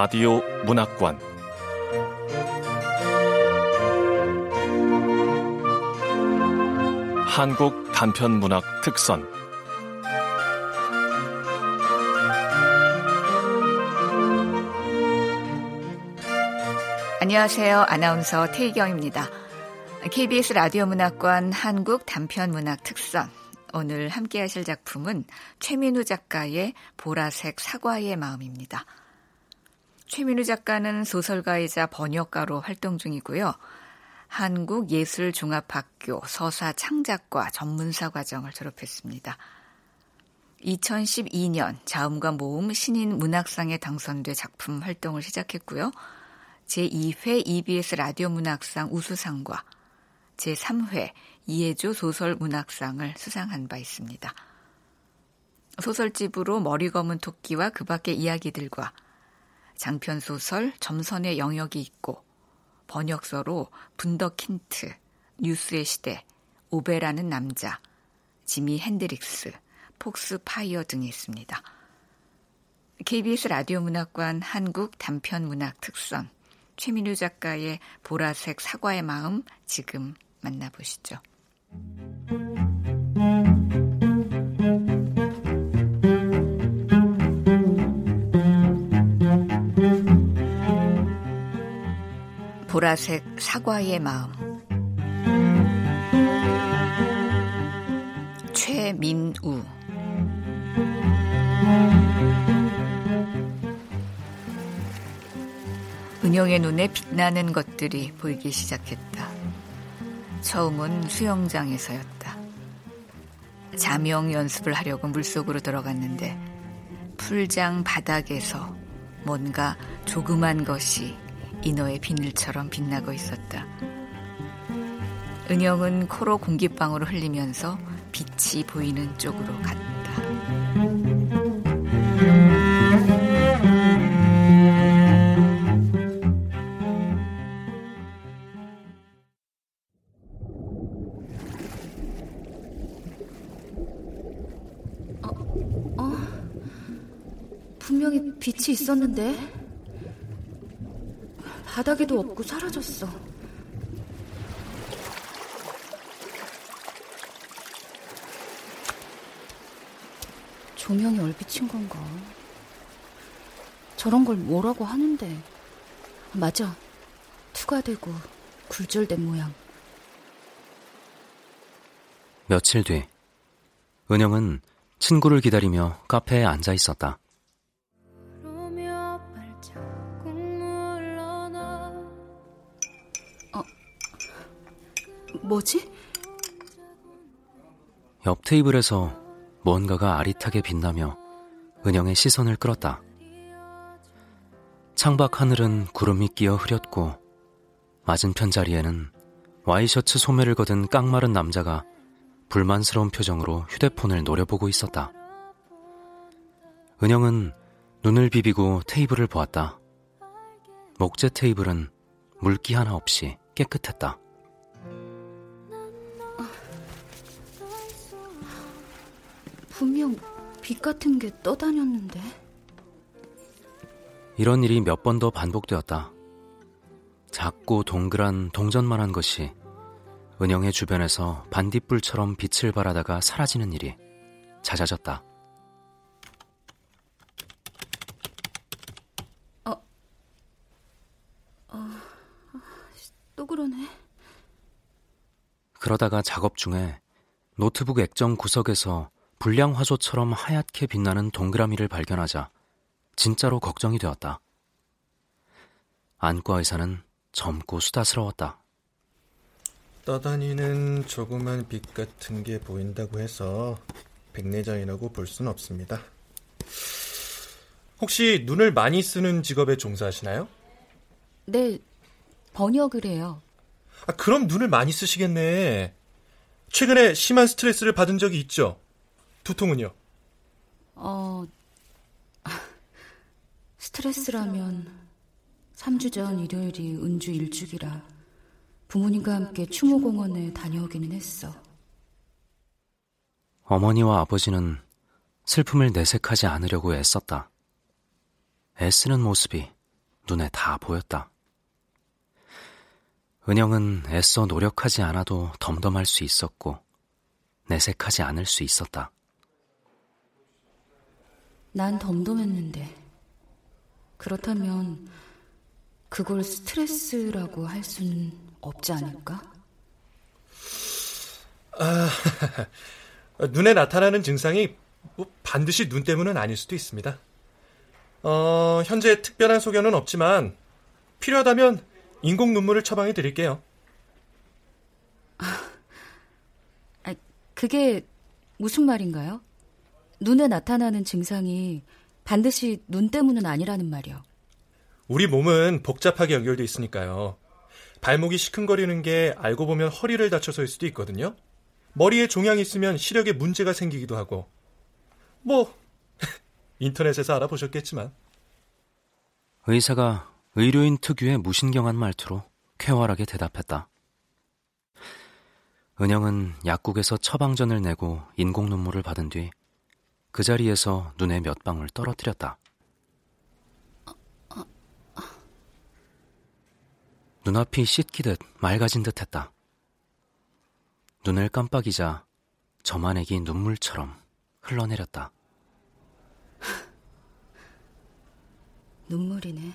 라디오 문학관 한국 단편 문학 특선 안녕하세요. 아나운서 태희경입니다. KBS 라디오 문학관 한국 단편 문학 특선 오늘 함께 하실 작품은 최민우 작가의 보라색 사과의 마음입니다. 최민우 작가는 소설가이자 번역가로 활동 중이고요. 한국예술종합학교 서사 창작과 전문사 과정을 졸업했습니다. 2012년 자음과 모음 신인 문학상에 당선돼 작품 활동을 시작했고요. 제2회 EBS 라디오 문학상 우수상과 제3회 이해조 소설 문학상을 수상한 바 있습니다. 소설집으로 머리 검은 토끼와 그 밖의 이야기들과 장편 소설 점선의 영역이 있고 번역서로 분더킨트, 뉴스의 시대, 오베라는 남자, 지미 핸드릭스, 폭스 파이어 등이 있습니다. KBS 라디오 문학관 한국 단편 문학 특선 최민우 작가의 보라색 사과의 마음 지금 만나보시죠. 보라색 사과의 마음 최민우 은영의 눈에 빛나는 것들이 보이기 시작했다. 처음은 수영장에서였다. 자명 연습을 하려고 물속으로 들어갔는데 풀장 바닥에서 뭔가 조그만 것이 인어의 비늘처럼 빛나고 있었다. 은영은 코로 공기방울을 흘리면서 빛이 보이는 쪽으로 갔다. 분명히 빛이 있었는데 바닥에도 없고 사라졌어. 조명이 얼비친 건가? 저런 걸 뭐라고 하는데? 맞아. 투과되고 굴절된 모양. 며칠 뒤, 은영은 친구를 기다리며 카페에 앉아 있었다. 뭐지? 옆 테이블에서 뭔가가 아릿하게 빛나며 은영의 시선을 끌었다. 창밖 하늘은 구름이 끼어 흐렸고 맞은편 자리에는 와이셔츠 소매를 거둔 깡마른 남자가 불만스러운 표정으로 휴대폰을 노려보고 있었다. 은영은 눈을 비비고 테이블을 보았다. 목재 테이블은 물기 하나 없이 깨끗했다. 분명 빛 같은 게 떠다녔는데. 이런 일이 몇 번 더 반복되었다. 작고 동그란 동전만한 것이 은영의 주변에서 반딧불처럼 빛을 발하다가 사라지는 일이 잦아졌다. 어, 어, 또 그러네. 그러다가 작업 중에 노트북 액정 구석에서 불량 화소처럼 하얗게 빛나는 동그라미를 발견하자 진짜로 걱정이 되었다. 안과 의사는 젊고 수다스러웠다. 떠다니는 조그만 빛 같은 게 보인다고 해서 백내장이라고 볼 수는 없습니다. 혹시 눈을 많이 쓰는 직업에 종사하시나요? 네, 번역을 해요. 아, 그럼 눈을 많이 쓰시겠네. 최근에 심한 스트레스를 받은 적이 있죠? 두통은요? 어, 스트레스라면 3주 전 일요일이 은주 일주기라 부모님과 함께 추모공원에 다녀오기는 했어. 어머니와 아버지는 슬픔을 내색하지 않으려고 애썼다. 애쓰는 모습이 눈에 다 보였다. 은영은 애써 노력하지 않아도 덤덤할 수 있었고 내색하지 않을 수 있었다. 난 덤덤했는데 그렇다면 그걸 스트레스라고 할 수는 없지 않을까? 아, 눈에 나타나는 증상이 뭐 반드시 눈 때문은 아닐 수도 있습니다. 어, 현재 특별한 소견은 없지만 필요하다면 인공 눈물을 처방해 드릴게요. 아, 그게 무슨 말인가요? 눈에 나타나는 증상이 반드시 눈 때문은 아니라는 말이요. 우리 몸은 복잡하게 연결돼 있으니까요. 발목이 시큰거리는 게 알고 보면 허리를 다쳐서일 수도 있거든요. 머리에 종양이 있으면 시력에 문제가 생기기도 하고. 뭐 인터넷에서 알아보셨겠지만. 의사가 의료인 특유의 무신경한 말투로 쾌활하게 대답했다. 은영은 약국에서 처방전을 내고 인공 눈물을 받은 뒤 그 자리에서 눈에 몇 방울 떨어뜨렸다. 눈앞이 씻기듯 맑아진 듯 했다. 눈을 깜빡이자 저만에게 눈물처럼 흘러내렸다. 눈물이네.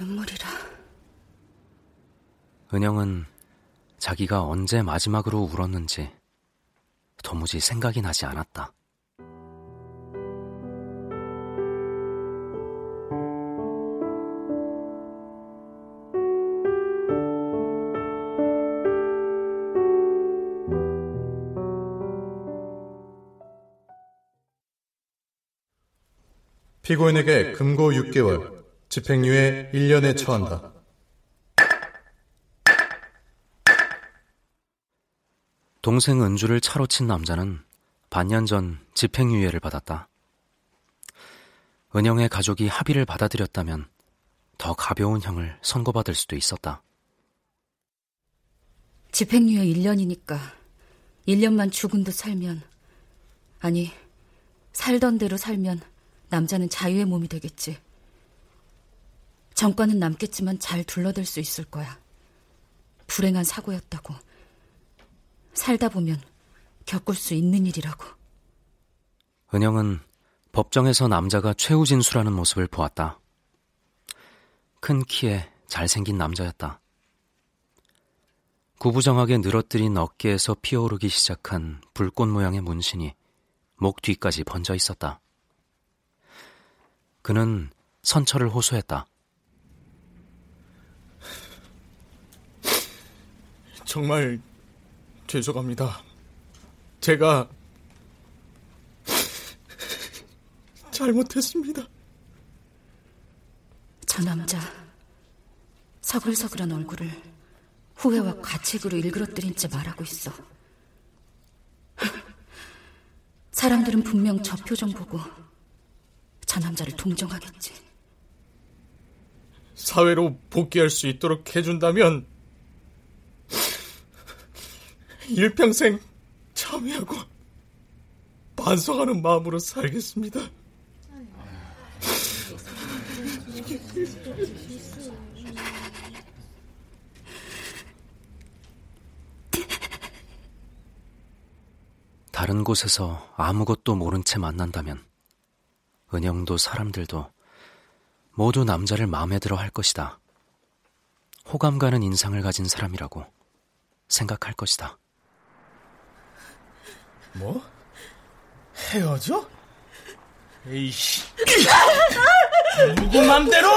눈물이라. 은영은 자기가 언제 마지막으로 울었는지 도무지 생각이 나지 않았다. 피고인에게 금고 6개월, 집행유예 1년에 처한다. 동생 은주를 차로 친 남자는 반년 전 집행유예를 받았다. 은영의 가족이 합의를 받아들였다면 더 가벼운 형을 선고받을 수도 있었다. 집행유예 1년이니까 1년만 죽은 듯 살면 아니 살던 대로 살면 남자는 자유의 몸이 되겠지. 정과는 남겠지만 잘 둘러댈 수 있을 거야. 불행한 사고였다고. 살다 보면 겪을 수 있는 일이라고. 은영은 법정에서 남자가 최우진수라는 모습을 보았다. 큰 키에 잘생긴 남자였다. 구부정하게 늘어뜨린 어깨에서 피어오르기 시작한 불꽃 모양의 문신이 목 뒤까지 번져 있었다. 그는 선처를 호소했다. 정말 죄송합니다. 제가 잘못했습니다. 저 남자 서글서글한 얼굴을 후회와 가책으로 일그러뜨린 채 말하고 있어. 사람들은 분명 저 표정 보고 저 남자를 동정하겠지. 사회로 복귀할 수 있도록 해준다면 일평생 참여하고 반성하는 마음으로 살겠습니다. 다른 곳에서 아무것도 모른 채 만난다면 은영도 사람들도 모두 남자를 마음에 들어 할 것이다. 호감 가는 인상을 가진 사람이라고 생각할 것이다. 뭐? 헤어져? 에이씨. 누구 맘대로!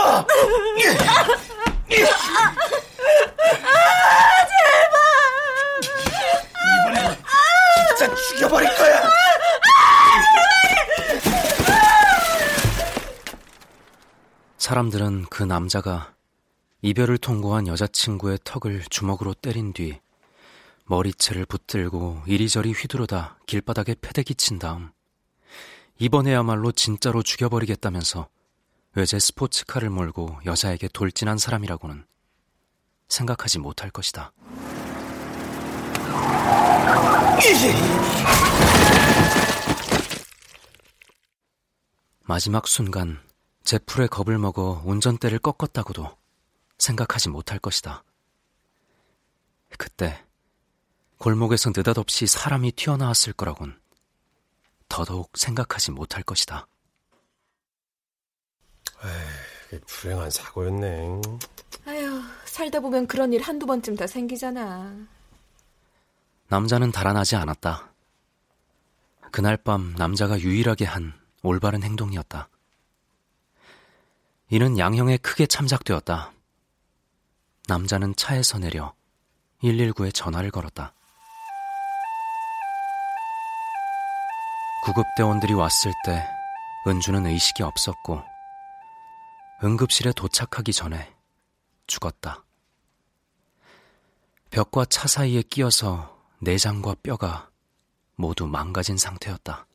죽여버릴 거야! 사람들은 그 남자가 이별을 통고한 여자친구의 턱을 주먹으로 때린 뒤 머리채를 붙들고 이리저리 휘두르다 길바닥에 패대기 친 다음 이번에야말로 진짜로 죽여버리겠다면서 외제 스포츠카를 몰고 여자에게 돌진한 사람이라고는 생각하지 못할 것이다. 마지막 순간 제 풀에 겁을 먹어 운전대를 꺾었다고도 생각하지 못할 것이다. 그때 골목에서 느닷없이 사람이 튀어나왔을 거라곤 더더욱 생각하지 못할 것이다. 에이, 불행한 사고였네. 아휴, 살다 보면 그런 일 한두 번쯤 다 생기잖아. 남자는 달아나지 않았다. 그날 밤 남자가 유일하게 한 올바른 행동이었다. 이는 양형에 크게 참작되었다. 남자는 차에서 내려 119에 전화를 걸었다. 구급대원들이 왔을 때 은주는 의식이 없었고 응급실에 도착하기 전에 죽었다. 벽과 차 사이에 끼어서 내장과 뼈가 모두 망가진 상태였다.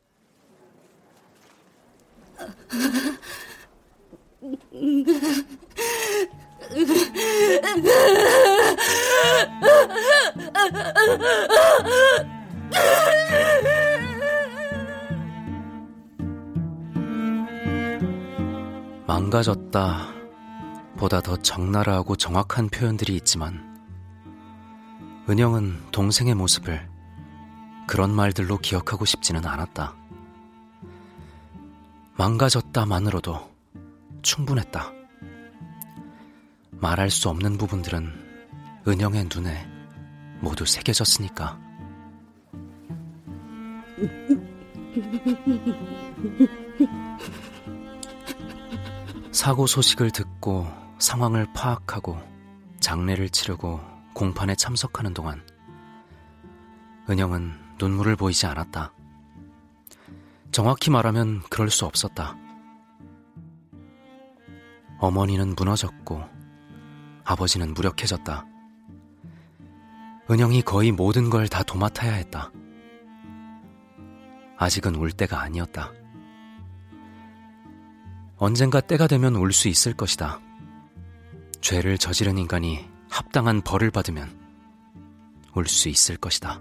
망가졌다 보다 더 적나라하고 정확한 표현들이 있지만 은영은 동생의 모습을 그런 말들로 기억하고 싶지는 않았다. 망가졌다만으로도 충분했다. 말할 수 없는 부분들은 은영의 눈에 모두 새겨졌으니까. 사고 소식을 듣고 상황을 파악하고 장례를 치르고 공판에 참석하는 동안 은영은 눈물을 보이지 않았다. 정확히 말하면 그럴 수 없었다. 어머니는 무너졌고 아버지는 무력해졌다. 은영이 거의 모든 걸 다 도맡아야 했다. 아직은 울 때가 아니었다. 언젠가 때가 되면 울수 있을 것이다. 죄를 저지른 인간이 합당한 벌을 받으면 울수 있을 것이다.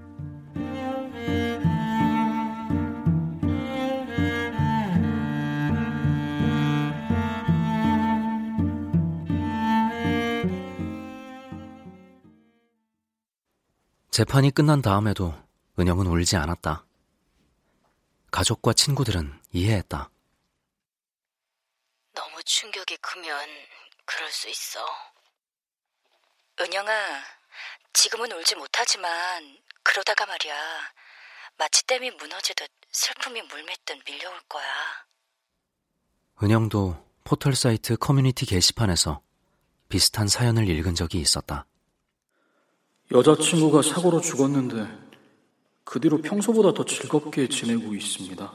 재판이 끝난 다음에도 은영은 울지 않았다. 가족과 친구들은 이해했다. 너무 충격이 크면 그럴 수 있어. 은영아, 지금은 울지 못하지만 그러다가 말이야. 마치 댐이 무너지듯 슬픔이 물밀듯 밀려올 거야. 은영도 포털 사이트 커뮤니티 게시판에서 비슷한 사연을 읽은 적이 있었다. 여자친구가 사고로 죽었는데 그 뒤로 평소보다 더 즐겁게 지내고 있습니다.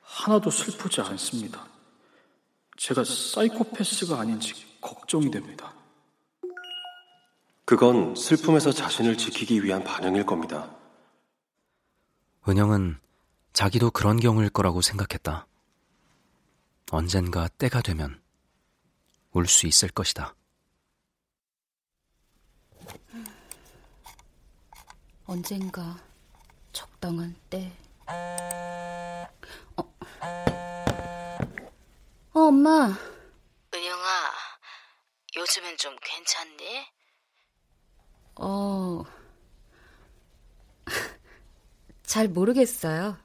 하나도 슬프지 않습니다. 제가 사이코패스가 아닌지 걱정이 됩니다. 그건 슬픔에서 자신을 지키기 위한 반응일 겁니다. 은영은 자기도 그런 경우일 거라고 생각했다. 언젠가 때가 되면 울 수 있을 것이다. 언젠가 적당한 때. 어, 어 엄마. 은영아, 요즘엔 좀 괜찮니? 어, 잘 모르겠어요.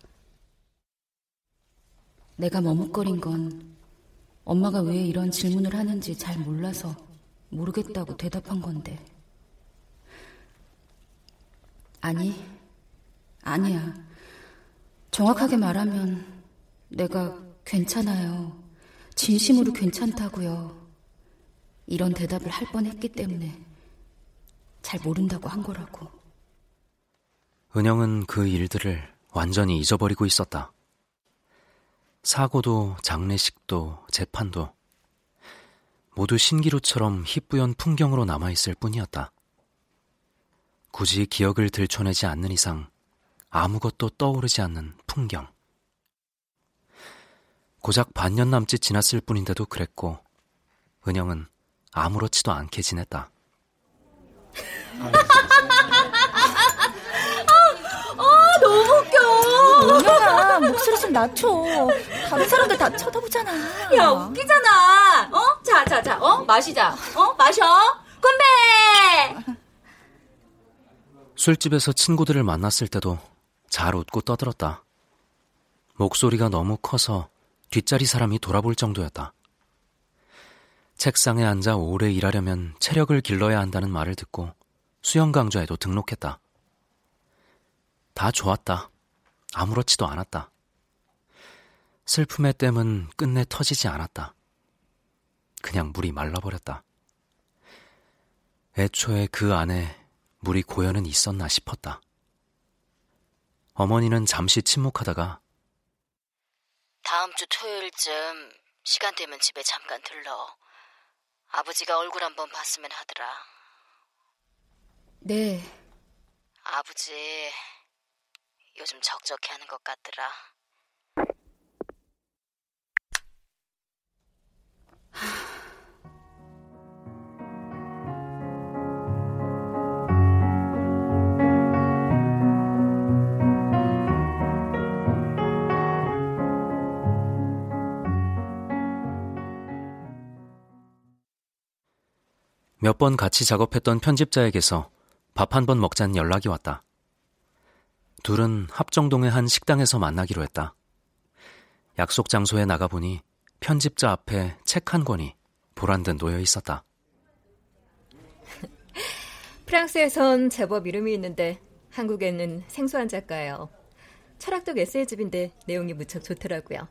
내가 머뭇거린 건 엄마가 왜 이런 질문을 하는지 잘 몰라서 모르겠다고 대답한 건데. 아니, 아니야. 정확하게 말하면 내가 괜찮아요. 진심으로 괜찮다고요. 이런 대답을 할 뻔했기 때문에 잘 모른다고 한 거라고. 은영은 그 일들을 완전히 잊어버리고 있었다. 사고도 장례식도 재판도 모두 신기루처럼 희뿌연 풍경으로 남아있을 뿐이었다. 굳이 기억을 들춰내지 않는 이상 아무것도 떠오르지 않는 풍경. 고작 반년 남짓 지났을 뿐인데도 그랬고, 은영은 아무렇지도 않게 지냈다. 아, 너무 웃겨! 은영아, 목소리 좀 낮춰. 다른 사람들 다 쳐다보잖아. 야, 웃기잖아. 어? 자, 자, 자, 어? 마시자. 어? 마셔. 건배! 술집에서 친구들을 만났을 때도 잘 웃고 떠들었다. 목소리가 너무 커서 뒷자리 사람이 돌아볼 정도였다. 책상에 앉아 오래 일하려면 체력을 길러야 한다는 말을 듣고 수영 강좌에도 등록했다. 다 좋았다. 아무렇지도 않았다. 슬픔의 댐은 끝내 터지지 않았다. 그냥 물이 말라버렸다. 애초에 그 안에 물이 고여는 있었나 싶었다. 어머니는 잠시 침묵하다가 다음 주 토요일쯤 시간 되면 집에 잠깐 들러. 아버지가 얼굴 한번 봤으면 하더라. 네. 아버지 요즘 적적해 하는 것 같더라. 몇 번 같이 작업했던 편집자에게서 밥 한 번 먹자는 연락이 왔다. 둘은 합정동의 한 식당에서 만나기로 했다. 약속 장소에 나가보니 편집자 앞에 책 한 권이 보란듯 놓여 있었다. 프랑스에선 제법 이름이 있는데 한국에는 생소한 작가예요. 철학적 에세이집인데 내용이 무척 좋더라고요.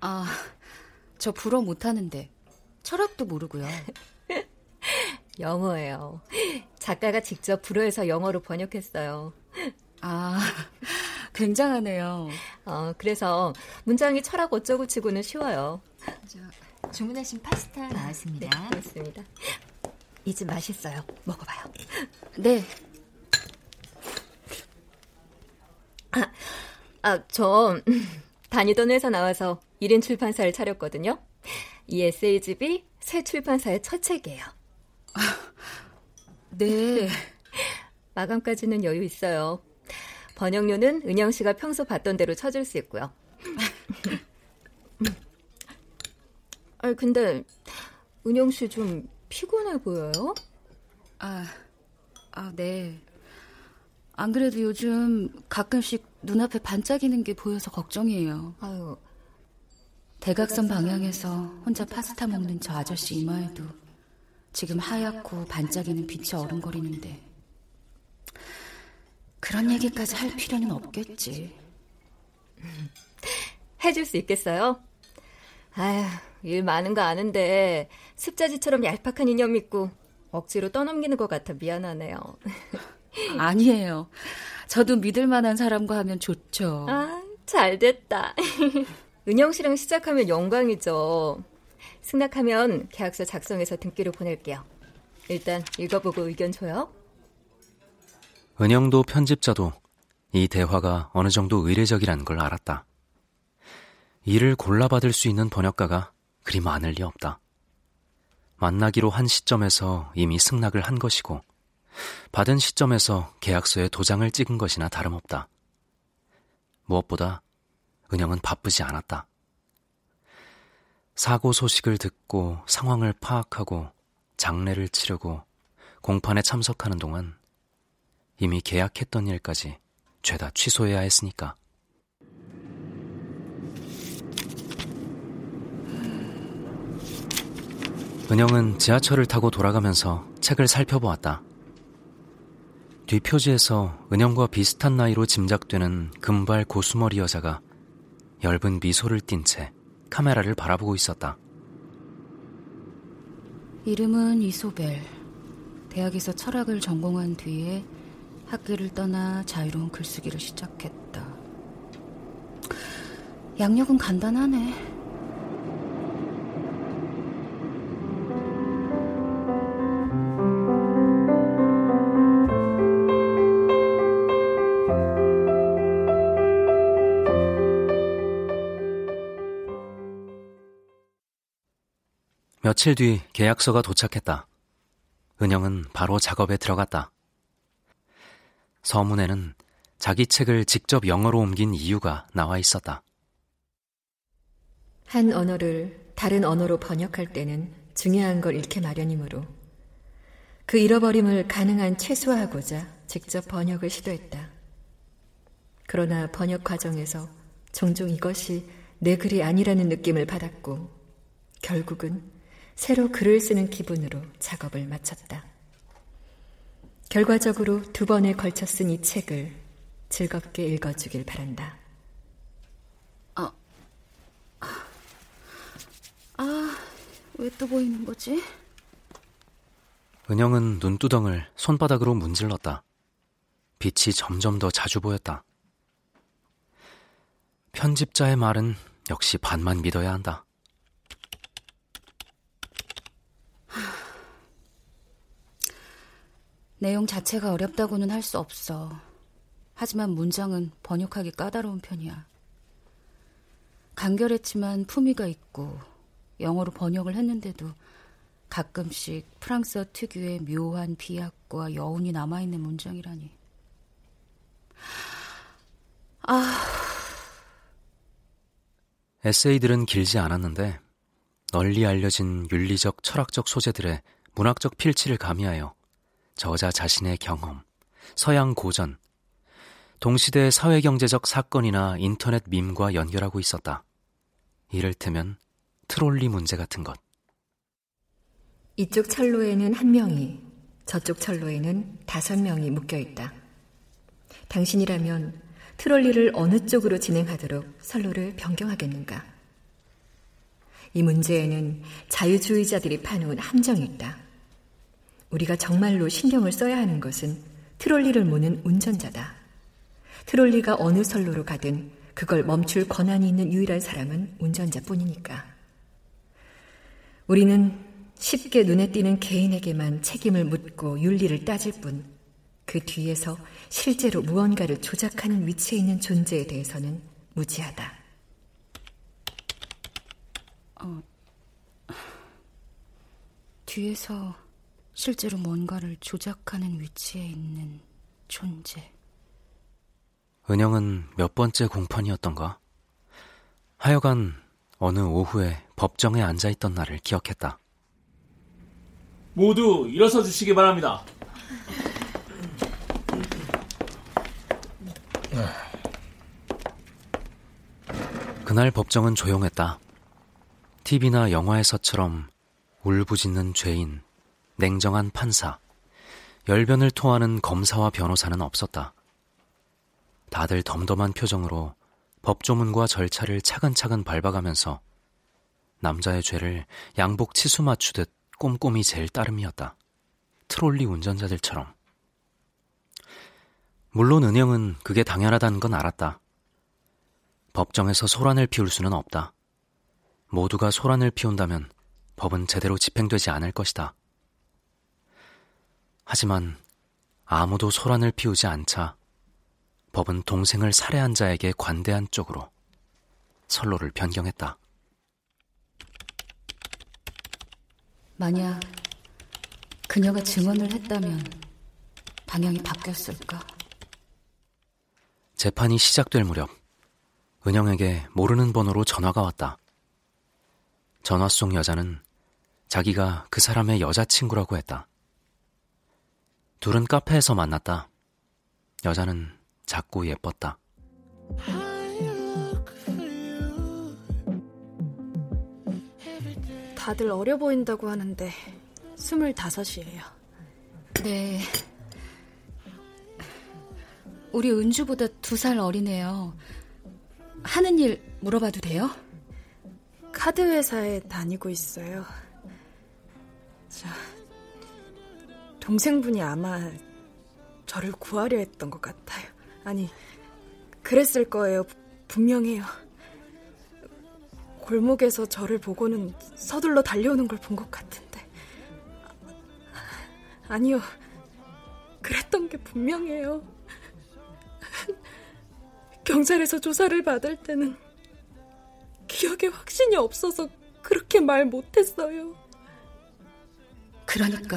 아, 저 불어 못하는데 철학도 모르고요. 영어예요. 작가가 직접 불어에서 영어로 번역했어요. 아, 굉장하네요. 어, 그래서 문장이 철학 어쩌고 치고는 쉬워요. 저, 주문하신 파스타 나왔습니다. 네, 그렇습니다. 이 집 맛있어요. 먹어봐요. 네. 아, 아, 저 다니던 회사 나와서 1인 출판사를 차렸거든요. 이 에세이집이 새 출판사의 첫 책이에요. 네. 마감까지는 여유 있어요. 번역료는 은영 씨가 평소 받던 대로 쳐줄 수 있고요. 아 근데 은영 씨 좀 피곤해 보여요? 아, 아, 네. 안 그래도 요즘 가끔씩 눈앞에 반짝이는 게 보여서 걱정이에요. 아유. 대각선 방향에서 혼자 파스타 먹는 저 아저씨 이마에도 지금 하얗고 반짝이는 빛이 어른거리는데 그런 얘기까지 할 필요는 없겠지. 해줄 수 있겠어요? 아휴, 일 많은 거 아는데 습자지처럼 얄팍한 이념 믿고 억지로 떠넘기는 것 같아 미안하네요. 아니에요. 저도 믿을 만한 사람과 하면 좋죠. 아, 잘 됐다. 은영 씨랑 시작하면 영광이죠. 승낙하면 계약서 작성해서 등기로 보낼게요. 일단 읽어보고 의견 줘요. 은영도 편집자도 이 대화가 어느 정도 의례적이라는 걸 알았다. 일을 골라받을 수 있는 번역가가 그리 많을 리 없다. 만나기로 한 시점에서 이미 승낙을 한 것이고, 받은 시점에서 계약서에 도장을 찍은 것이나 다름없다. 무엇보다 은영은 바쁘지 않았다. 사고 소식을 듣고 상황을 파악하고 장례를 치르고 공판에 참석하는 동안 이미 계약했던 일까지 죄다 취소해야 했으니까. 은영은 지하철을 타고 돌아가면서 책을 살펴보았다. 뒷표지에서 은영과 비슷한 나이로 짐작되는 금발 고수머리 여자가 엷은 미소를 띤 채 카메라를 바라보고 있었다. 이름은 이소벨. 대학에서 철학을 전공한 뒤에 학교를 떠나 자유로운 글쓰기를 시작했다. 양력은 간단하네. 며칠 뒤 계약서가 도착했다. 은영은 바로 작업에 들어갔다. 서문에는 자기 책을 직접 영어로 옮긴 이유가 나와 있었다. 한 언어를 다른 언어로 번역할 때는 중요한 걸 잃게 마련이므로 그 잃어버림을 가능한 최소화하고자 직접 번역을 시도했다. 그러나 번역 과정에서 종종 이것이 내 글이 아니라는 느낌을 받았고 결국은 새로 글을 쓰는 기분으로 작업을 마쳤다. 결과적으로 두 번에 걸쳐 쓴 이 책을 즐겁게 읽어주길 바란다. 아, 아, 왜 또 보이는 거지? 은영은 눈두덩을 손바닥으로 문질렀다. 빛이 점점 더 자주 보였다. 편집자의 말은 역시 반만 믿어야 한다. 내용 자체가 어렵다고는 할 수 없어. 하지만 문장은 번역하기 까다로운 편이야. 간결했지만 품위가 있고 영어로 번역을 했는데도 가끔씩 프랑스어 특유의 묘한 비약과 여운이 남아있는 문장이라니. 아. 에세이들은 길지 않았는데 널리 알려진 윤리적 철학적 소재들의 문학적 필치를 가미하여 저자 자신의 경험, 서양 고전, 동시대 사회경제적 사건이나 인터넷 밈과 연결하고 있었다. 이를테면 트롤리 문제 같은 것. 이쪽 철로에는 한 명이, 저쪽 철로에는 다섯 명이 묶여 있다. 당신이라면 트롤리를 어느 쪽으로 진행하도록 선로를 변경하겠는가? 이 문제에는 자유주의자들이 파놓은 함정이 있다. 우리가 정말로 신경을 써야 하는 것은 트롤리를 모는 운전자다. 트롤리가 어느 선로로 가든 그걸 멈출 권한이 있는 유일한 사람은 운전자뿐이니까. 우리는 쉽게 눈에 띄는 개인에게만 책임을 묻고 윤리를 따질 뿐, 그 뒤에서 실제로 무언가를 조작하는 위치에 있는 존재에 대해서는 무지하다. 어, 뒤에서 실제로 뭔가를 조작하는 위치에 있는 존재. 은영은 몇 번째 공판이었던가? 하여간 어느 오후에 법정에 앉아있던 날을 기억했다. 모두 일어서 주시기 바랍니다. 그날 법정은 조용했다. TV나 영화에서처럼 울부짖는 죄인, 냉정한 판사, 열변을 토하는 검사와 변호사는 없었다. 다들 덤덤한 표정으로 법조문과 절차를 차근차근 밟아가면서 남자의 죄를 양복 치수 맞추듯 꼼꼼히 잴 따름이었다. 트롤리 운전자들처럼. 물론 은영은 그게 당연하다는 건 알았다. 법정에서 소란을 피울 수는 없다. 모두가 소란을 피운다면 법은 제대로 집행되지 않을 것이다. 하지만 아무도 소란을 피우지 않자 법은 동생을 살해한 자에게 관대한 쪽으로 선로를 변경했다. 만약 그녀가 증언을 했다면 방향이 바뀌었을까? 재판이 시작될 무렵 은영에게 모르는 번호로 전화가 왔다. 전화 속 여자는 자기가 그 사람의 여자친구라고 했다. 둘은 카페에서 만났다. 여자는 작고 예뻤다. 다들 어려 보인다고 하는데 스물다섯이에요. 네. 우리 은주보다 두 살 어리네요. 하는 일 물어봐도 돼요? 카드 회사에 다니고 있어요. 자, 동생분이 아마 저를 구하려 했던 것 같아요. 아니, 그랬을 거예요. 분명해요. 골목에서 저를 보고는 서둘러 달려오는 걸 본 것 같은데. 아니요. 그랬던 게 분명해요. 경찰에서 조사를 받을 때는 기억에 확신이 없어서 그렇게 말 못했어요. 그러니까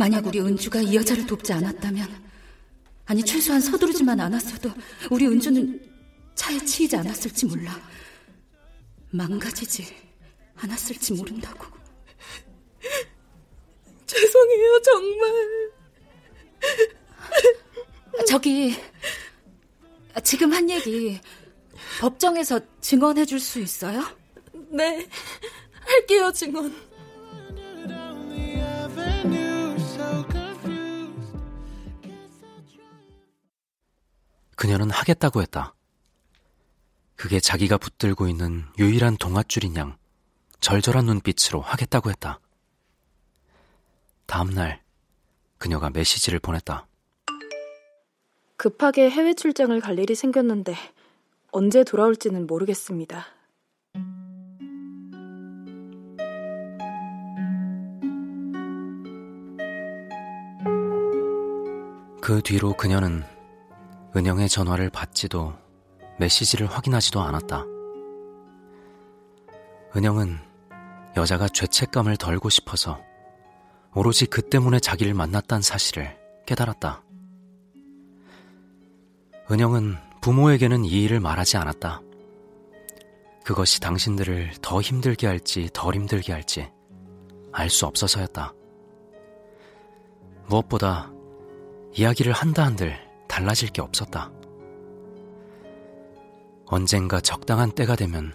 만약 우리 은주가 이 여자를 돕지 않았다면 아니, 최소한 서두르지만 않았어도 우리 은주는 차에 치이지 않았을지 몰라. 망가지지 않았을지 모른다고. 죄송해요, 정말. 저기, 지금 한 얘기 법정에서 증언해 줄 수 있어요? 네, 할게요, 증언. 그녀는 하겠다고 했다. 그게 자기가 붙들고 있는 유일한 동아줄인 양 절절한 눈빛으로 하겠다고 했다. 다음 날 그녀가 메시지를 보냈다. 급하게 해외 출장을 갈 일이 생겼는데 언제 돌아올지는 모르겠습니다. 그 뒤로 그녀는 은영의 전화를 받지도 메시지를 확인하지도 않았다. 은영은 여자가 죄책감을 덜고 싶어서 오로지 그 때문에 자기를 만났다는 사실을 깨달았다. 은영은 부모에게는 이 일을 말하지 않았다. 그것이 당신들을 더 힘들게 할지 덜 힘들게 할지 알 수 없어서였다. 무엇보다 이야기를 한다 한들 달라질 게 없었다. 언젠가 적당한 때가 되면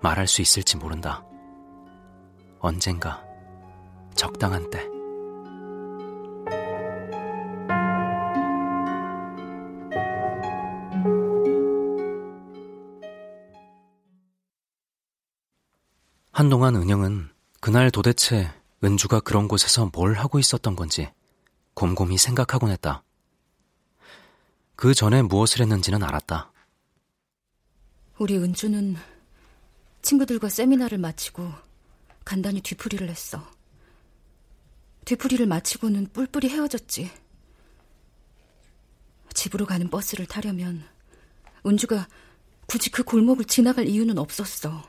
말할 수 있을지 모른다. 언젠가 적당한 때. 한동안 은영은 그날 도대체 은주가 그런 곳에서 뭘 하고 있었던 건지 곰곰이 생각하곤 했다. 그 전에 무엇을 했는지는 알았다. 우리 은주는 친구들과 세미나를 마치고 간단히 뒤풀이를 했어. 뒤풀이를 마치고는 뿔뿔이 헤어졌지. 집으로 가는 버스를 타려면 은주가 굳이 그 골목을 지나갈 이유는 없었어.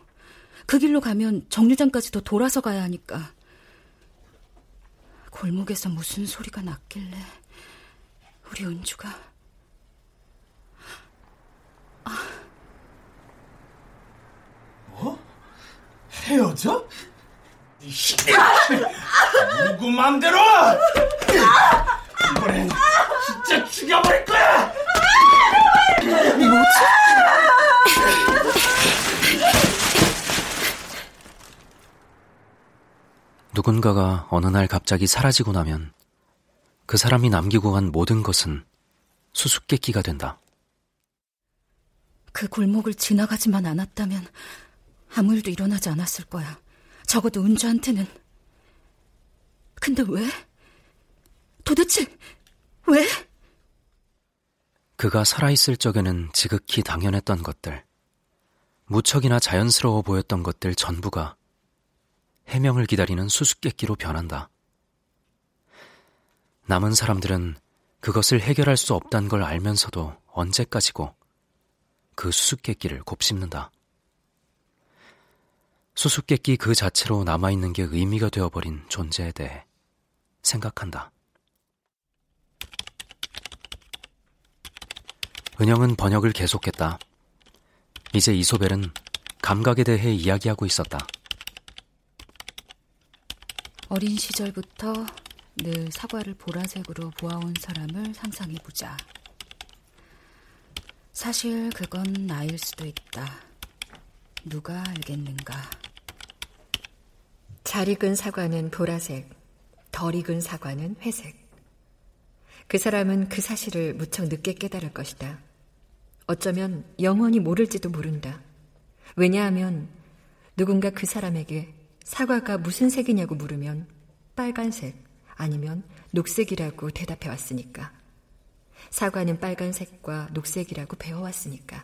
그 길로 가면 정류장까지 도 돌아서 가야 하니까. 골목에서 무슨 소리가 났길래 우리 은주가 아. 뭐? 헤어져? 누구 맘대로! 이번엔 진짜 죽여버릴 거야! 뭐지? 누군가가 어느 날 갑자기 사라지고 나면 그 사람이 남기고 간 모든 것은 수수께끼가 된다. 그 골목을 지나가지만 않았다면 아무 일도 일어나지 않았을 거야. 적어도 은주한테는. 근데 왜? 도대체 왜? 그가 살아있을 적에는 지극히 당연했던 것들, 무척이나 자연스러워 보였던 것들 전부가 해명을 기다리는 수수께끼로 변한다. 남은 사람들은 그것을 해결할 수 없다는 걸 알면서도 언제까지고 그 수수께끼를 곱씹는다. 수수께끼 그 자체로 남아있는 게 의미가 되어버린 존재에 대해 생각한다. 은영은 번역을 계속했다. 이제 이소벨은 감각에 대해 이야기하고 있었다. 어린 시절부터 늘 사과를 보라색으로 보아온 사람을 상상해보자. 사실 그건 나일 수도 있다. 누가 알겠는가. 잘 익은 사과는 보라색, 덜 익은 사과는 회색. 그 사람은 그 사실을 무척 늦게 깨달을 것이다. 어쩌면 영원히 모를지도 모른다. 왜냐하면 누군가 그 사람에게 사과가 무슨 색이냐고 물으면 빨간색 아니면 녹색이라고 대답해 왔으니까. 사과는 빨간색과 녹색이라고 배워왔으니까.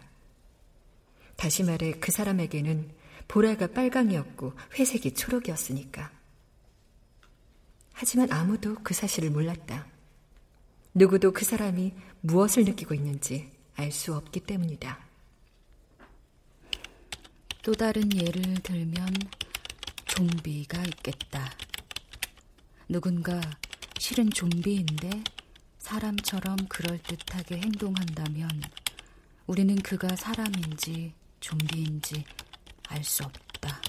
다시 말해 그 사람에게는 보라가 빨강이었고 회색이 초록이었으니까. 하지만 아무도 그 사실을 몰랐다. 누구도 그 사람이 무엇을 느끼고 있는지 알 수 없기 때문이다. 또 다른 예를 들면 좀비가 있겠다. 누군가 실은 좀비인데 사람처럼 그럴듯하게 행동한다면 우리는 그가 사람인지 좀비인지 알 수 없다.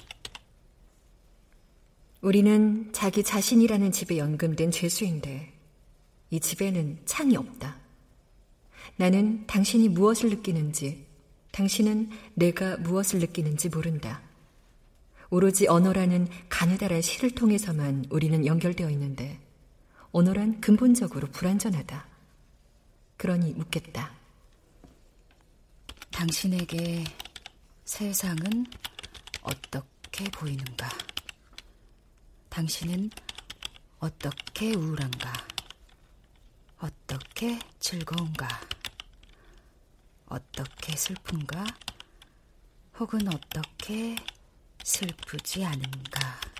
우리는 자기 자신이라는 집에 연금된 죄수인데 이 집에는 창이 없다. 나는 당신이 무엇을 느끼는지, 당신은 내가 무엇을 느끼는지 모른다. 오로지 언어라는 가느다란 실을 통해서만 우리는 연결되어 있는데, 언어란 근본적으로 불완전하다. 그러니 묻겠다. 당신에게 세상은 어떻게 보이는가? 당신은 어떻게 우울한가? 어떻게 즐거운가? 어떻게 슬픈가? 혹은 어떻게 슬프지 않은가?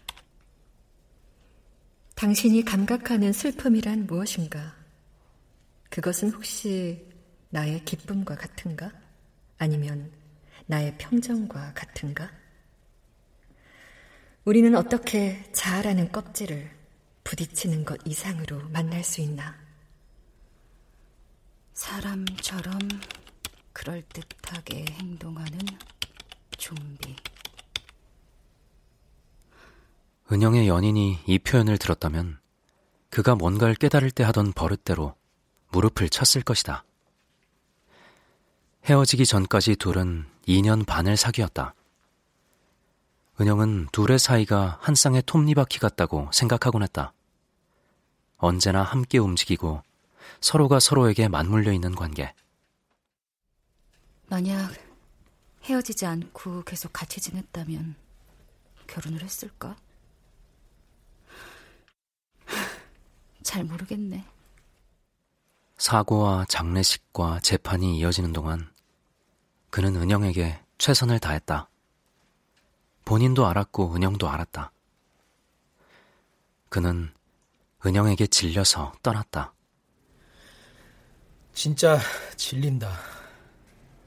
당신이 감각하는 슬픔이란 무엇인가? 그것은 혹시 나의 기쁨과 같은가? 아니면 나의 평정과 같은가? 우리는 어떻게 자아라는 껍질을 부딪히는 것 이상으로 만날 수 있나? 사람처럼 그럴듯하게 행동하는 좀비. 은영의 연인이 이 표현을 들었다면 그가 뭔가를 깨달을 때 하던 버릇대로 무릎을 쳤을 것이다. 헤어지기 전까지 둘은 2년 반을 사귀었다. 은영은 둘의 사이가 한 쌍의 톱니바퀴 같다고 생각하곤 했다. 언제나 함께 움직이고 서로가 서로에게 맞물려 있는 관계. 만약 헤어지지 않고 계속 같이 지냈다면 결혼을 했을까? 잘 모르겠네. 사고와 장례식과 재판이 이어지는 동안 그는 은영에게 최선을 다했다. 본인도 알았고 은영도 알았다. 그는 은영에게 질려서 떠났다. 진짜 질린다.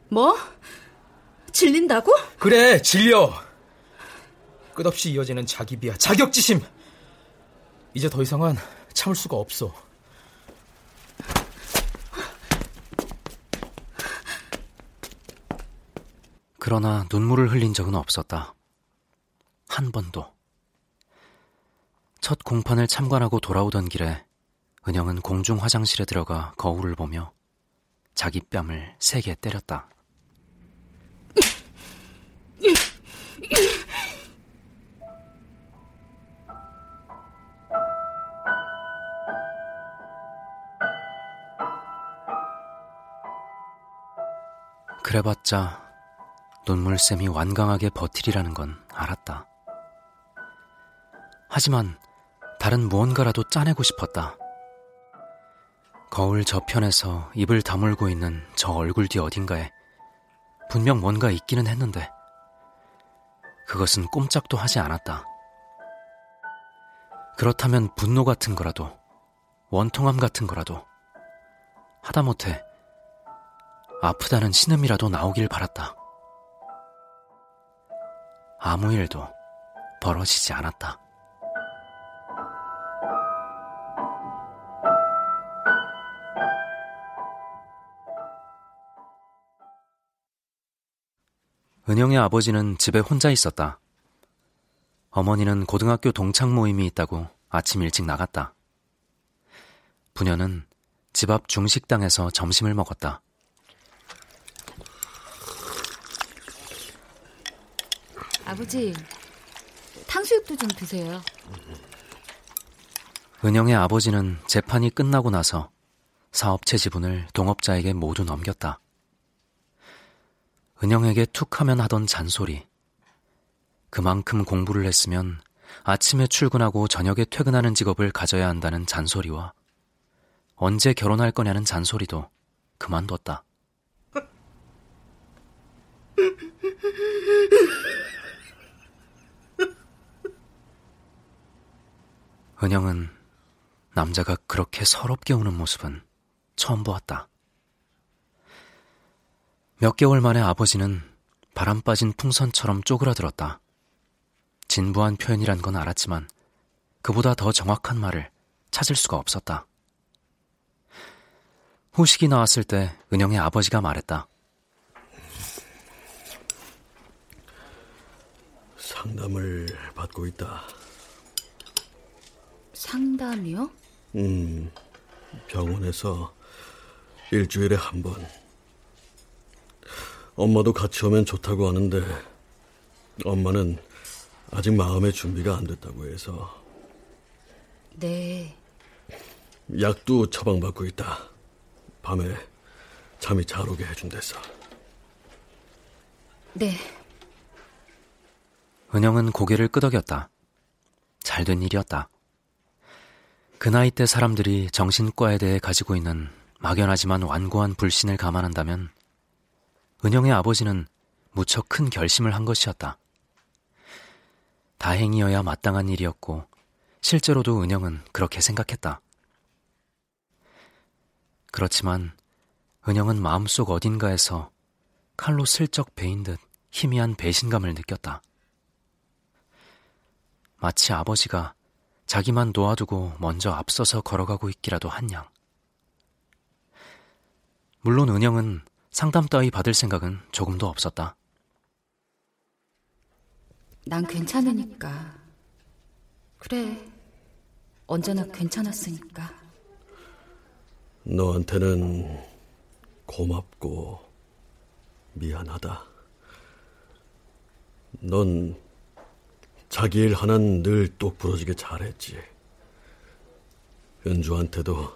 뭐? 질린다고? 그래, 질려. 끝없이 이어지는 자기 비하, 자격지심. 이제 더 이상은 참을 수가 없어. 그러나 눈물을 흘린 적은 없었다. 한 번도. 첫 공판을 참관하고 돌아오던 길에 은영은 공중 화장실에 들어가 거울을 보며 자기 뺨을 세게 때렸다. 그래봤자 눈물샘이 완강하게 버티리라는 건 알았다. 하지만 다른 무언가라도 짜내고 싶었다. 거울 저편에서 입을 다물고 있는 저 얼굴 뒤 어딘가에 분명 뭔가 있기는 했는데 그것은 꼼짝도 하지 않았다. 그렇다면 분노 같은 거라도 원통함 같은 거라도 하다못해 아프다는 신음이라도 나오길 바랐다. 아무 일도 벌어지지 않았다. 은영의 아버지는 집에 혼자 있었다. 어머니는 고등학교 동창 모임이 있다고 아침 일찍 나갔다. 부녀는 집 앞 중식당에서 점심을 먹었다. 아버지, 탕수육도 좀 드세요. 은영의 아버지는 재판이 끝나고 나서 사업체 지분을 동업자에게 모두 넘겼다. 은영에게 툭 하면 하던 잔소리. 그만큼 공부를 했으면 아침에 출근하고 저녁에 퇴근하는 직업을 가져야 한다는 잔소리와 언제 결혼할 거냐는 잔소리도 그만뒀다. 은영은 남자가 그렇게 서럽게 우는 모습은 처음 보았다. 몇 개월 만에 아버지는 바람 빠진 풍선처럼 쪼그라들었다. 진부한 표현이란 건 알았지만 그보다 더 정확한 말을 찾을 수가 없었다. 후식이 나왔을 때 은영의 아버지가 말했다. 상담을 받고 있다. 상담이요? 음, 병원에서 일주일에 한 번. 엄마도 같이 오면 좋다고 하는데, 엄마는 아직 마음의 준비가 안 됐다고 해서. 네. 약도 처방받고 있다. 밤에 잠이 잘 오게 해준댔어. 네. 은영은 고개를 끄덕였다. 잘된 일이었다. 그 나이 때 사람들이 정신과에 대해 가지고 있는 막연하지만 완고한 불신을 감안한다면 은영의 아버지는 무척 큰 결심을 한 것이었다. 다행이어야 마땅한 일이었고 실제로도 은영은 그렇게 생각했다. 그렇지만 은영은 마음속 어딘가에서 칼로 슬쩍 베인 듯 희미한 배신감을 느꼈다. 마치 아버지가 자기만 놓아두고 먼저 앞서서 걸어가고 있기라도 한 양. 물론 은영은 상담 따위 받을 생각은 조금도 없었다. 난 괜찮으니까. 그래. 언제나 괜찮았으니까. 너한테는 고맙고 미안하다. 넌 자기 일 하나는 늘 똑부러지게 잘했지. 은주한테도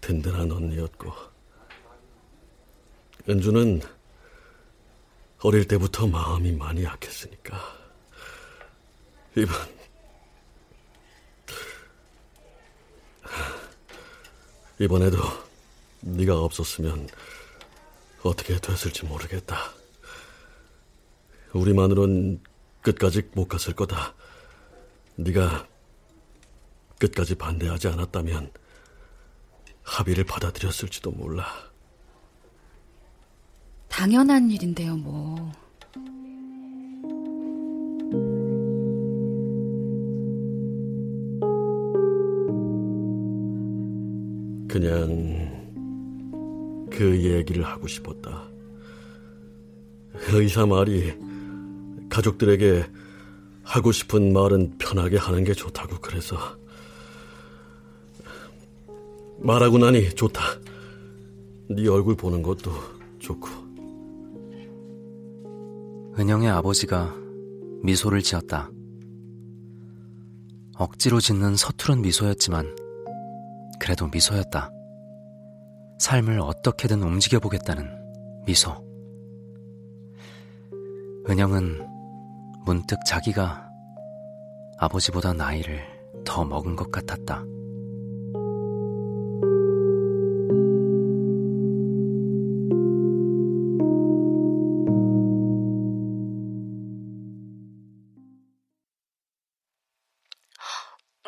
든든한 언니였고. 은주는 어릴 때부터 마음이 많이 약했으니까. 이번 이번에도 네가 없었으면 어떻게 됐을지 모르겠다. 우리만으론 끝까지 못 갔을 거다. 네가 끝까지 반대하지 않았다면 합의를 받아들였을지도 몰라. 당연한 일인데요, 뭐. 그냥 그 얘기를 하고 싶었다. 의사 말이 가족들에게 하고 싶은 말은 편하게 하는 게 좋다고 그래서 말하고 나니 좋다. 네 얼굴 보는 것도 좋고. 은영의 아버지가 미소를 지었다. 억지로 짓는 서투른 미소였지만 그래도 미소였다. 삶을 어떻게든 움직여보겠다는 미소. 은영은 문득 자기가 아버지보다 나이를 더 먹은 것 같았다.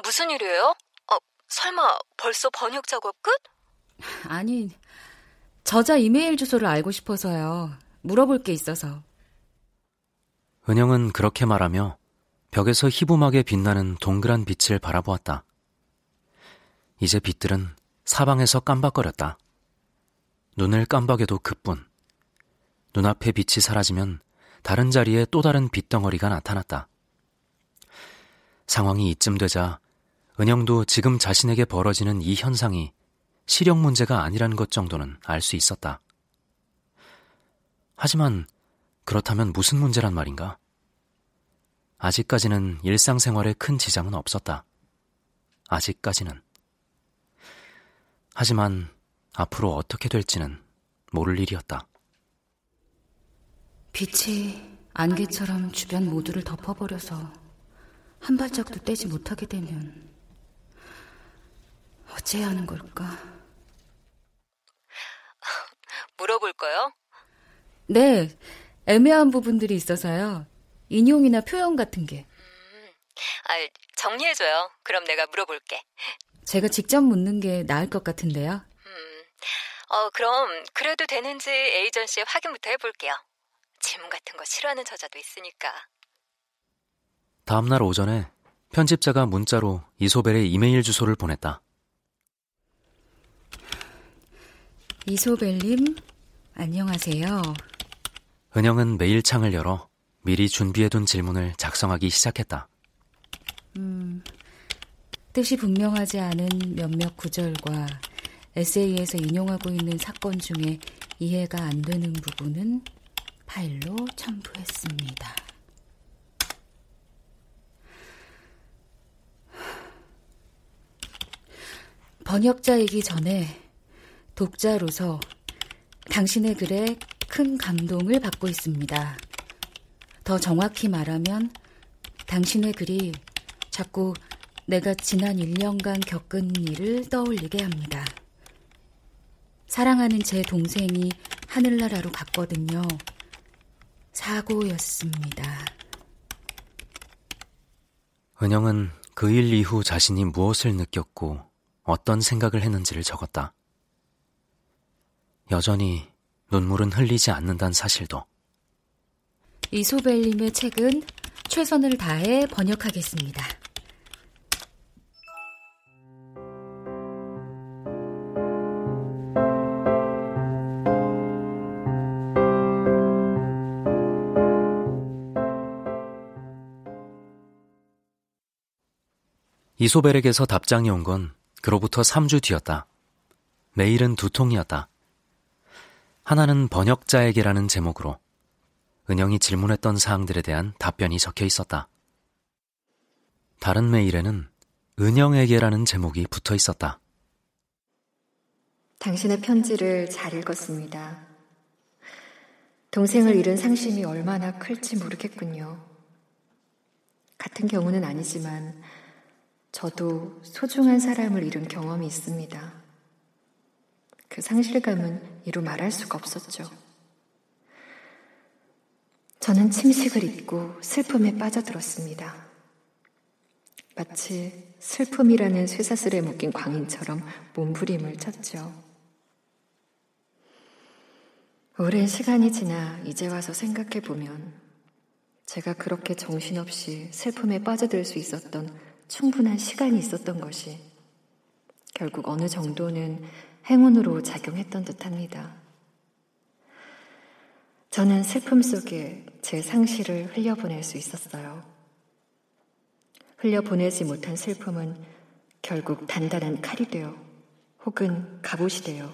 무슨 일이에요? 어, 설마 벌써 번역 작업 끝? 아니, 저자 이메일 주소를 알고 싶어서요. 물어볼 게 있어서. 은영은 그렇게 말하며 벽에서 희부하게 빛나는 동그란 빛을 바라보았다. 이제 빛들은 사방에서 깜박거렸다. 눈을 깜박여도 그뿐. 눈앞에 빛이 사라지면 다른 자리에 또 다른 빛덩어리가 나타났다. 상황이 이쯤 되자 은영도 지금 자신에게 벌어지는 이 현상이 시력 문제가 아니라는 것 정도는 알 수 있었다. 하지만 그렇다면 무슨 문제란 말인가? 아직까지는 일상생활에 큰 지장은 없었다. 아직까지는. 하지만 앞으로 어떻게 될지는 모를 일이었다. 빛이 안개처럼 주변 모두를 덮어버려서 한 발짝도 떼지 못하게 되면 어째야 하는 걸까? 물어볼까요? 네, 애매한 부분들이 있어서요. 인용이나 표현 같은 게. 음, 아, 정리해줘요. 그럼 내가 물어볼게. 제가 직접 묻는 게 나을 것 같은데요. 음, 어, 그럼 그래도 되는지 에이전시에 확인부터 해볼게요. 질문 같은 거 싫어하는 저자도 있으니까. 다음날 오전에 편집자가 문자로 이소벨의 이메일 주소를 보냈다. 이소벨님, 안녕하세요. 은영은 메일 창을 열어 미리 준비해둔 질문을 작성하기 시작했다. 음, 뜻이 분명하지 않은 몇몇 구절과 에세이에서 인용하고 있는 사건 중에 이해가 안 되는 부분은 파일로 첨부했습니다. 번역자이기 전에 독자로서 당신의 글에 큰 감동을 받고 있습니다. 더 정확히 말하면 당신의 글이 자꾸 내가 지난 1년간 겪은 일을 떠올리게 합니다. 사랑하는 제 동생이 하늘나라로 갔거든요. 사고였습니다. 은영은 그 일 이후 자신이 무엇을 느꼈고 어떤 생각을 했는지를 적었다. 여전히 눈물은 흘리지 않는다는 사실도. 이소벨님의 책은 최선을 다해 번역하겠습니다. 이소벨에게서 답장이 온 건 그로부터 3주 뒤였다. 메일은 두 통이었다. 하나는 번역자에게라는 제목으로 은영이 질문했던 사항들에 대한 답변이 적혀 있었다. 다른 메일에는 은영에게라는 제목이 붙어 있었다. 당신의 편지를 잘 읽었습니다. 동생을 잃은 상심이 얼마나 클지 모르겠군요. 같은 경우는 아니지만 저도 소중한 사람을 잃은 경험이 있습니다. 그 상실감은 이루 말할 수가 없었죠. 저는 침식을 잊고 슬픔에 빠져들었습니다. 마치 슬픔이라는 쇠사슬에 묶인 광인처럼 몸부림을 쳤죠. 오랜 시간이 지나 이제 와서 생각해 보면 제가 그렇게 정신없이 슬픔에 빠져들 수 있었던 충분한 시간이 있었던 것이 결국 어느 정도는 행운으로 작용했던 듯 합니다. 저는 슬픔 속에 제 상실을 흘려보낼 수 있었어요. 흘려보내지 못한 슬픔은 결국 단단한 칼이 되어 혹은 갑옷이 되어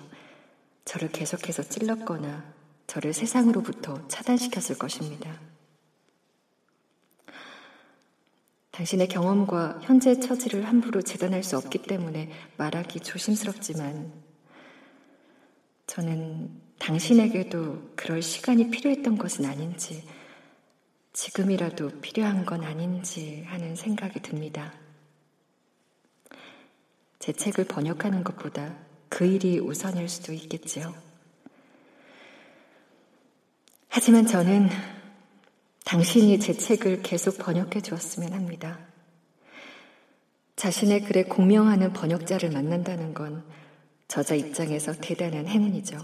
저를 계속해서 찔렀거나 저를 세상으로부터 차단시켰을 것입니다. 당신의 경험과 현재 처지를 함부로 재단할 수 없기 때문에 말하기 조심스럽지만 저는 당신에게도 그럴 시간이 필요했던 것은 아닌지 지금이라도 필요한 건 아닌지 하는 생각이 듭니다. 제 책을 번역하는 것보다 그 일이 우선일 수도 있겠지요. 하지만 저는 당신이 제 책을 계속 번역해 주었으면 합니다. 자신의 글에 공명하는 번역자를 만난다는 건 저자 입장에서 대단한 행운이죠.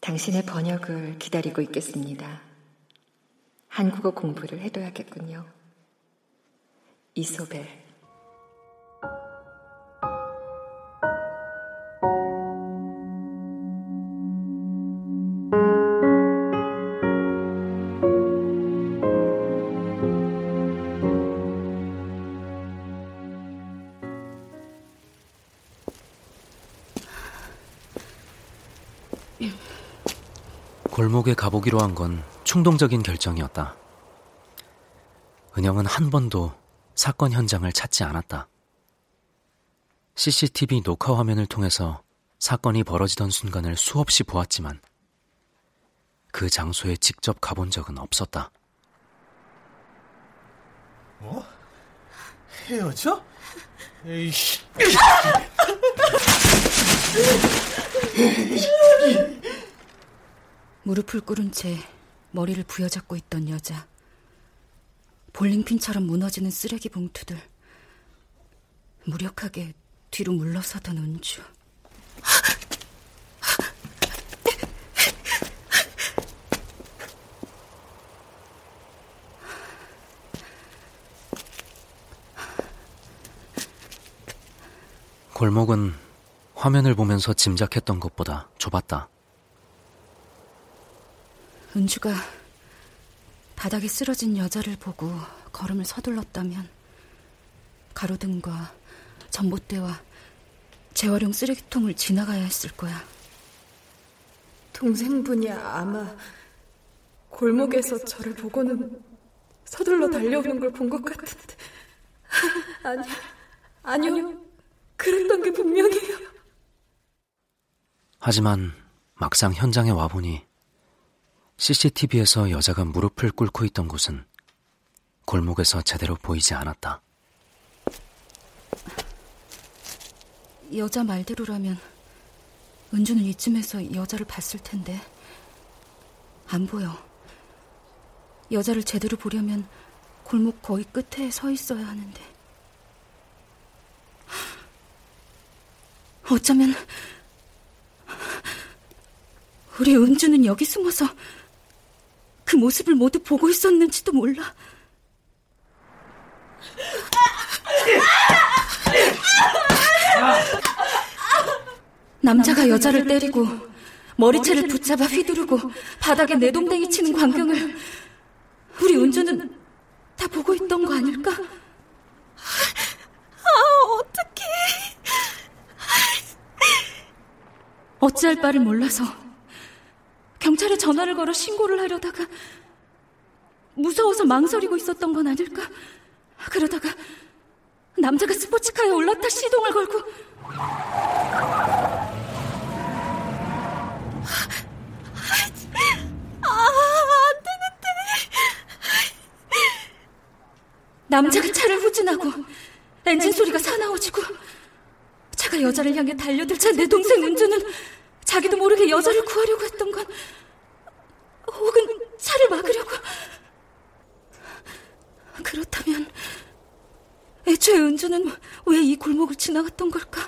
당신의 번역을 기다리고 있겠습니다. 한국어 공부를 해둬야겠군요. 이소벨 골목에 가보기로 한 건 충동적인 결정이었다. 은영은 한 번도 사건 현장을 찾지 않았다. CCTV 녹화 화면을 통해서 사건이 벌어지던 순간을 수없이 보았지만 그 장소에 직접 가본 적은 없었다. 뭐? 헤어져? 에이씨. 무릎을 꿇은 채 머리를 부여잡고 있던 여자. 볼링핀처럼 무너지는 쓰레기 봉투들. 무력하게 뒤로 물러서던 은주. 골목은 화면을 보면서 짐작했던 것보다 좁았다. 은주가 바닥에 쓰러진 여자를 보고 걸음을 서둘렀다면 가로등과 전봇대와 재활용 쓰레기통을 지나가야 했을 거야. 동생분이 아마 골목에서 저를 보고는 서둘러 달려오는 걸 본 것 같은데. 아니, 아니요. 그랬던 게 분명해요. 하지만 막상 현장에 와 보니 CCTV에서 여자가 무릎을 꿇고 있던 곳은 골목에서 제대로 보이지 않았다. 여자 말대로라면 은주는 이쯤에서 여자를 봤을 텐데 안 보여. 여자를 제대로 보려면 골목 거의 끝에 서 있어야 하는데. 어쩌면 우리 은주는 여기 숨어서 그 모습을 모두 보고 있었는지도 몰라. 남자가 여자를 때리고 머리채를 붙잡아 휘두르고 바닥에 내동댕이 치는 광경을 우리 은주는 다 보고 있던 거 아닐까? 아, 어떡해. 어찌할 바를 몰라서 경찰에 전화를 걸어 신고를 하려다가 무서워서 망설이고 있었던 건 아닐까? 그러다가 남자가 스포츠카에 올랐다 시동을 걸고 아. 남자가 차를 후진하고 엔진 소리가 사나워지고 차가 여자를 향해 달려들자 내 동생 은주는 자기도 모르게 여자를 구하려고 했던 건 혹은 차를 막으려고 그렇다면 애초에 은주는 왜 이 골목을 지나갔던 걸까?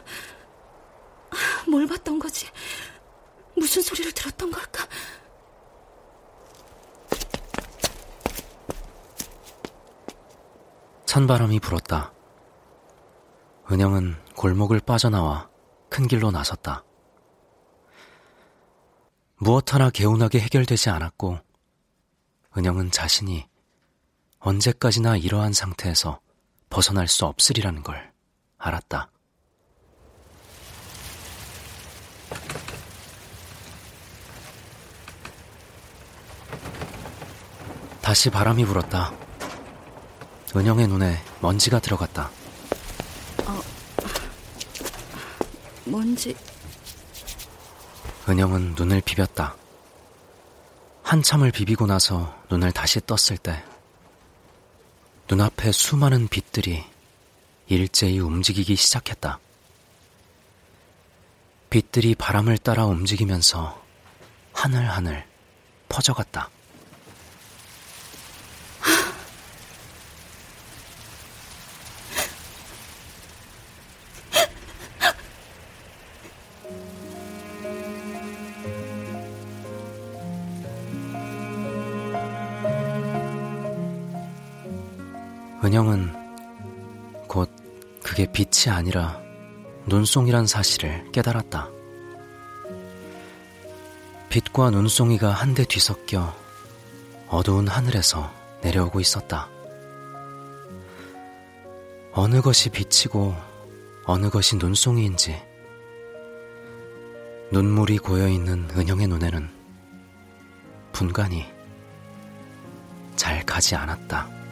뭘 봤던 거지? 무슨 소리를 들었던 걸까? 찬바람이 불었다. 은영은 골목을 빠져나와 큰 길로 나섰다. 무엇 하나 개운하게 해결되지 않았고, 은영은 자신이 언제까지나 이러한 상태에서 벗어날 수 없으리라는 걸 알았다. 다시 바람이 불었다. 은영의 눈에 먼지가 들어갔다. 어, 먼지. 은영은 눈을 비볐다. 한참을 비비고 나서 눈을 다시 떴을 때 눈앞에 수많은 빛들이 일제히 움직이기 시작했다. 빛들이 바람을 따라 움직이면서 하늘하늘 퍼져갔다. 은영은 곧 그게 빛이 아니라 눈송이란 사실을 깨달았다. 빛과 눈송이가 한데 뒤섞여 어두운 하늘에서 내려오고 있었다. 어느 것이 빛이고 어느 것이 눈송이인지 눈물이 고여있는 은영의 눈에는 분간이 잘 가지 않았다.